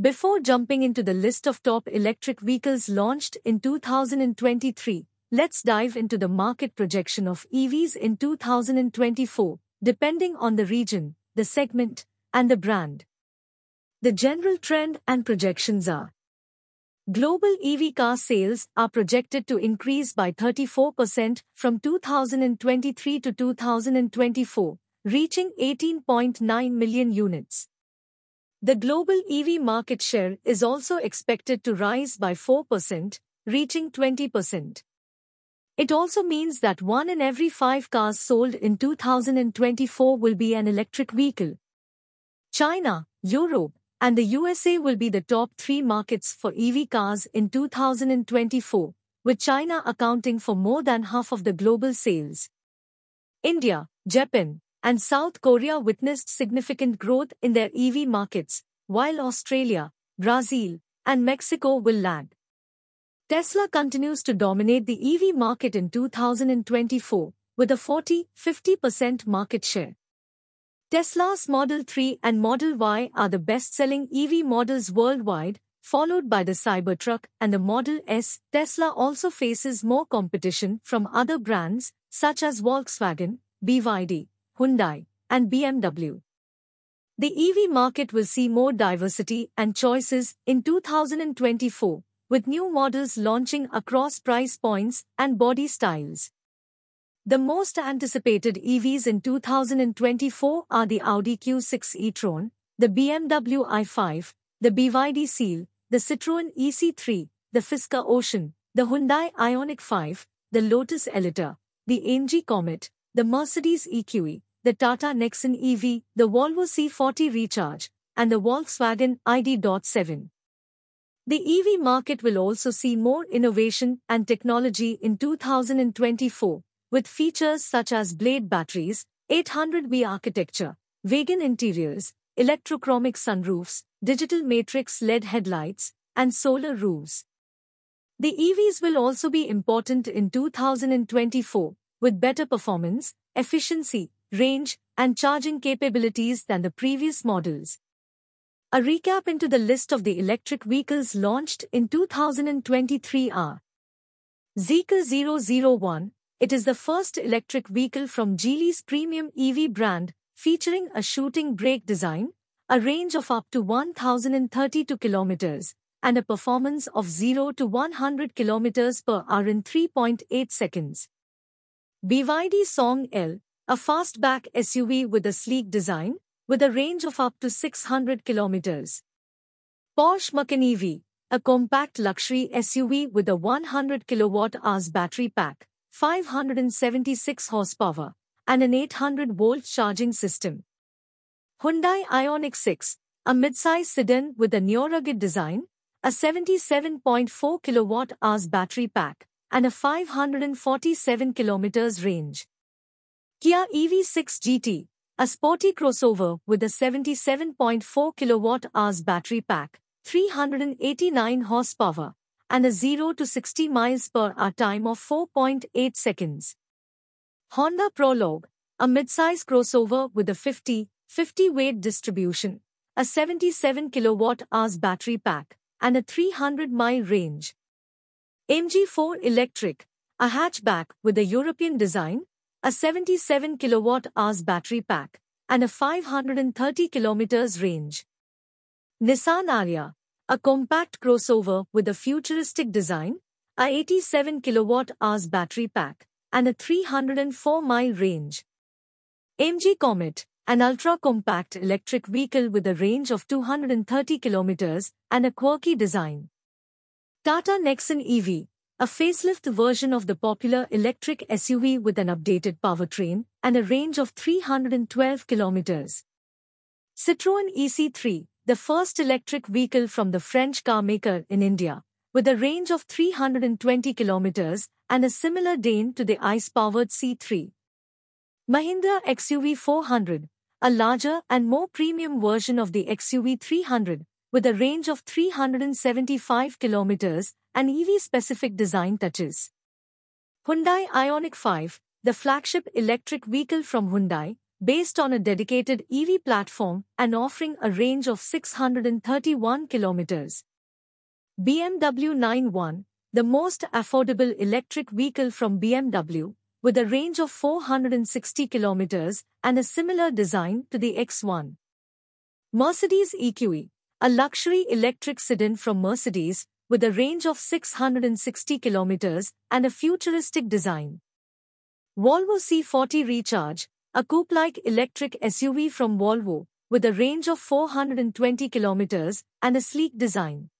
Before jumping into the list of top electric vehicles launched in 2023, let's dive into the market projection of EVs in 2024, depending on the region, the segment, and the brand. The general trend and projections are Global EV car sales are projected to increase by 34% from 2023 to 2024, reaching 18.9 million units. The global EV market share is also expected to rise by 4%, reaching 20%. It also means that one in every five cars sold in 2024 will be an electric vehicle. China, Europe, and the USA will be the top three markets for EV cars in 2024, with China accounting for more than half of the global sales. India, Japan, and South Korea witnessed significant growth in their EV markets, while Australia, Brazil, and Mexico will lag. Tesla continues to dominate the EV market in 2024, with a 40-50% market share. Tesla's Model 3 and Model Y are the best-selling EV models worldwide, followed by the Cybertruck and the Model S. Tesla also faces more competition from other brands, such as Volkswagen, BYD, Hyundai, and BMW. The EV market will see more diversity and choices in 2024, with new models launching across price points and body styles. The most anticipated EVs in 2024 are the Audi Q6 e-tron, the BMW i5, the BYD Seal, the Citroën EC3, the Fisker Ocean, the Hyundai Ioniq 5, the Lotus Eletre, the AMG Comet, the Mercedes EQE, the Tata Nexon EV, the Volvo C40 Recharge, and the Volkswagen ID.7. The EV market will also see more innovation and technology in 2024, with features such as blade batteries, 800V architecture, vegan interiors, electrochromic sunroofs, digital matrix LED headlights, and solar roofs. The EVs will also be important in 2024, with better performance, efficiency, range, and charging capabilities than the previous models. A recap into the list of the electric vehicles launched in 2023 are Zeekr 001, it is the first electric vehicle from Geely's premium EV brand, featuring a shooting brake design, a range of up to 1032 kilometers, and a performance of 0 to 100 kilometers per hour in 3.8 seconds. BYD Song L, a fastback SUV with a sleek design, with a range of up to 600 kilometers. Porsche Macan EV, a compact luxury SUV with a 100 kilowatt-hours battery pack, 576 horsepower, and an 800 volt charging system. Hyundai Ioniq 6, a midsize sedan with a neo-rugged design, a 77.4 kilowatt-hours battery pack, and a 547 kilometers range. Kia EV6 GT, a sporty crossover with a 77.4 kilowatt-hours battery pack, 389 horsepower, and a 0 to 60 miles per hour time of 4.8 seconds. Honda Prologue, a midsize crossover with a 50 50 weight distribution, a 77 kilowatt hours battery pack, and a 300 mile range. MG4 Electric, a hatchback with a European design, a 77 kilowatt hours battery pack, and a 530 kilometers range. Nissan Ariya, a compact crossover with a futuristic design, a 87 kilowatt-hours battery pack, and a 304-mile range. MG Comet, an ultra-compact electric vehicle with a range of 230 kilometers and a quirky design. Tata Nexon EV, a facelift version of the popular electric SUV with an updated powertrain and a range of 312 kilometers. Citroën EC3, the first electric vehicle from the French carmaker in India, with a range of 320 kilometers and a similar Dane to the ICE-powered C3. Mahindra XUV 400, a larger and more premium version of the XUV 300, with a range of 375 kilometers and EV-specific design touches. Hyundai Ioniq 5, the flagship electric vehicle from Hyundai, based on a dedicated EV platform and offering a range of 631 kilometers. BMW iX1, the most affordable electric vehicle from BMW, with a range of 460 kilometers and a similar design to the X1. Mercedes EQE, a luxury electric sedan from Mercedes, with a range of 660 kilometers and a futuristic design. Volvo C40 Recharge, a coupe-like electric SUV from Volvo, with a range of 420 kilometers and a sleek design.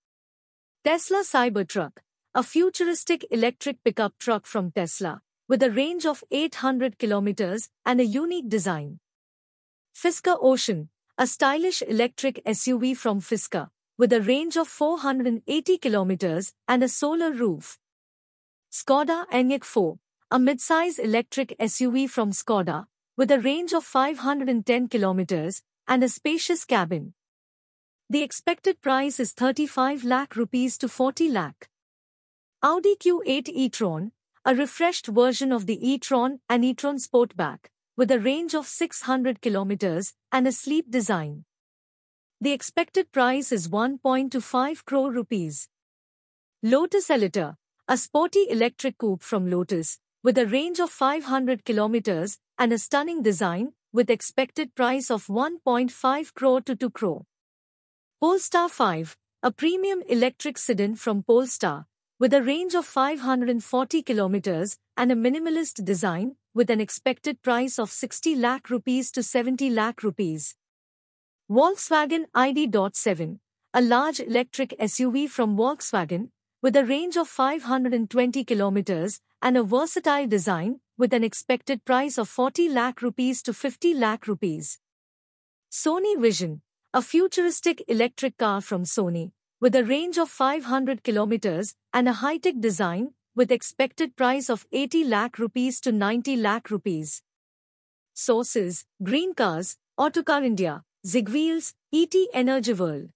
Tesla Cybertruck, a futuristic electric pickup truck from Tesla, with a range of 800 kilometers and a unique design. Fisker Ocean, a stylish electric SUV from Fisker, with a range of 480 kilometers and a solar roof. Skoda Enyaq 4, a midsize electric SUV from Skoda, with a range of 510 kilometers and a spacious cabin. The expected price is 35 lakh rupees to 40 lakh. Audi Q8 e-tron, a refreshed version of the e-tron and e-tron Sportback, with a range of 600 kilometers and a sleek design. The expected price is 1.25 crore rupees. Lotus Eletre, a sporty electric coupe from Lotus, with a range of 500 kilometers and a stunning design, with expected price of 1.5 crore to 2 crore. Polestar 5, a premium electric sedan from Polestar, with a range of 540 kilometers and a minimalist design, with an expected price of 60 lakh rupees to 70 lakh rupees. Volkswagen ID.7, a large electric SUV from Volkswagen, with a range of 520 kilometers and a versatile design with an expected price of 40 lakh rupees to 50 lakh rupees. Sony Vision, a futuristic electric car from Sony, with a range of 500 kilometers and a high-tech design with expected price of 80 lakh rupees to 90 lakh rupees. Sources, Green Cars, Autocar India, Zigwheels, ET Energy World.